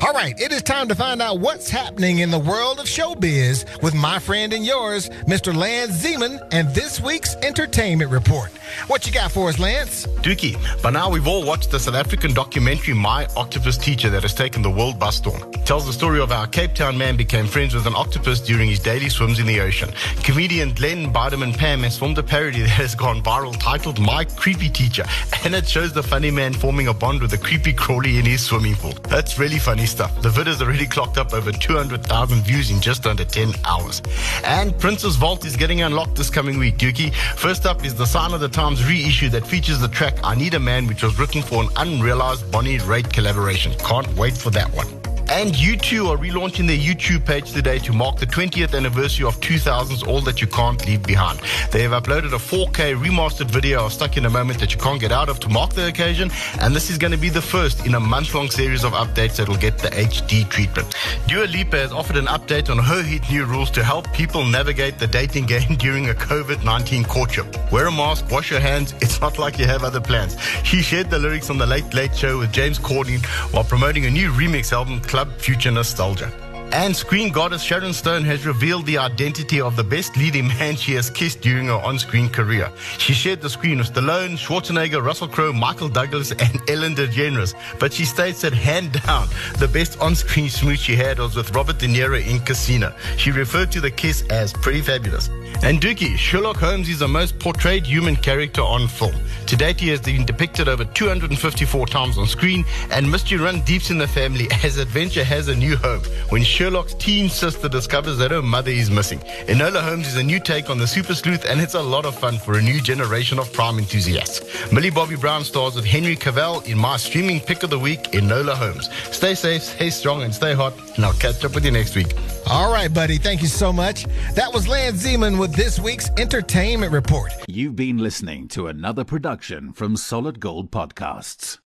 All right, it is time to find out what's happening in the world of showbiz with my friend and yours, Mr. Lance Zeman, and this week's entertainment report. What you got for us, Lance? Dookie, by now we've all watched the South African documentary My Octopus Teacher that has taken the world by storm. It tells the story of how a Cape Town man became friends with an octopus during his daily swims in the ocean. Comedian Glen Biderman Pam has formed a parody that has gone viral titled My Creepy Teacher, and it shows the funny man forming a bond with a creepy crawly in his swimming pool. That's really funny stuff. The vid has already clocked up over 200,000 views in just under 10 hours. And Prince's Vault is getting unlocked this coming week, Dookie. First up is the Sign of the Times reissue that features the track I Need a Man, which was written for an unrealized Bonnie Raitt collaboration. Can't wait for that one. And U2 are relaunching their YouTube page today to mark the 20th anniversary of 2000's All That You Can't Leave Behind. They have uploaded a 4K remastered video of Stuck in a Moment that you can't get out of to mark the occasion, and this is going to be the first in a month-long series of updates that will get the HD treatment. Dua Lipa has offered an update on her hit new rules to help people navigate the dating game during a COVID-19 courtship. Wear a mask, wash your hands, it's not like you have other plans. She shared the lyrics on the Late Late Show with James Corden while promoting a new remix album, Club Future Nostalgia. And screen goddess Sharon Stone has revealed the identity of the best leading man she has kissed during her on-screen career. She shared the screen with Stallone, Schwarzenegger, Russell Crowe, Michael Douglas, and Ellen DeGeneres. But she states that hand down, the best on-screen smooch she had was with Robert De Niro in Casino. She referred to the kiss as pretty fabulous. And Dookie, Sherlock Holmes is the most portrayed human character on film. To date, he has been depicted over 254 times on screen, and mystery run deep in the family as adventure has a new home when Sherlock's teen sister discovers that her mother is missing. Enola Holmes is a new take on the super sleuth, and it's a lot of fun for a new generation of crime enthusiasts. Millie Bobby Brown stars with Henry Cavill in my streaming pick of the week, Enola Holmes. Stay safe, stay strong, and stay hot, and I'll catch up with you next week. All right, buddy. Thank you so much. That was Lance Zeman with this week's entertainment report. You've been listening to another production from Solid Gold Podcasts.